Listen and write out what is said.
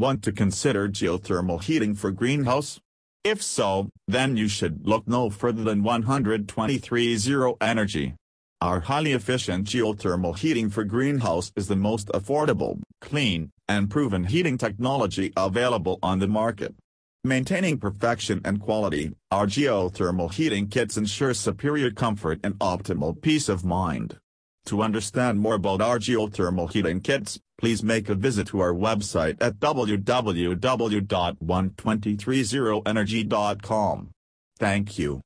Want to consider geothermal heating for greenhouse? If so, then you should look no further than 123 Zero Energy. Our highly efficient geothermal heating for greenhouse is the most affordable, clean, and proven heating technology available on the market. Maintaining perfection and quality, our geothermal heating kits ensure superior comfort and optimal peace of mind. To understand more about our geothermal heating kits, please make a visit to our website at www.123zeroenergy.com. Thank you.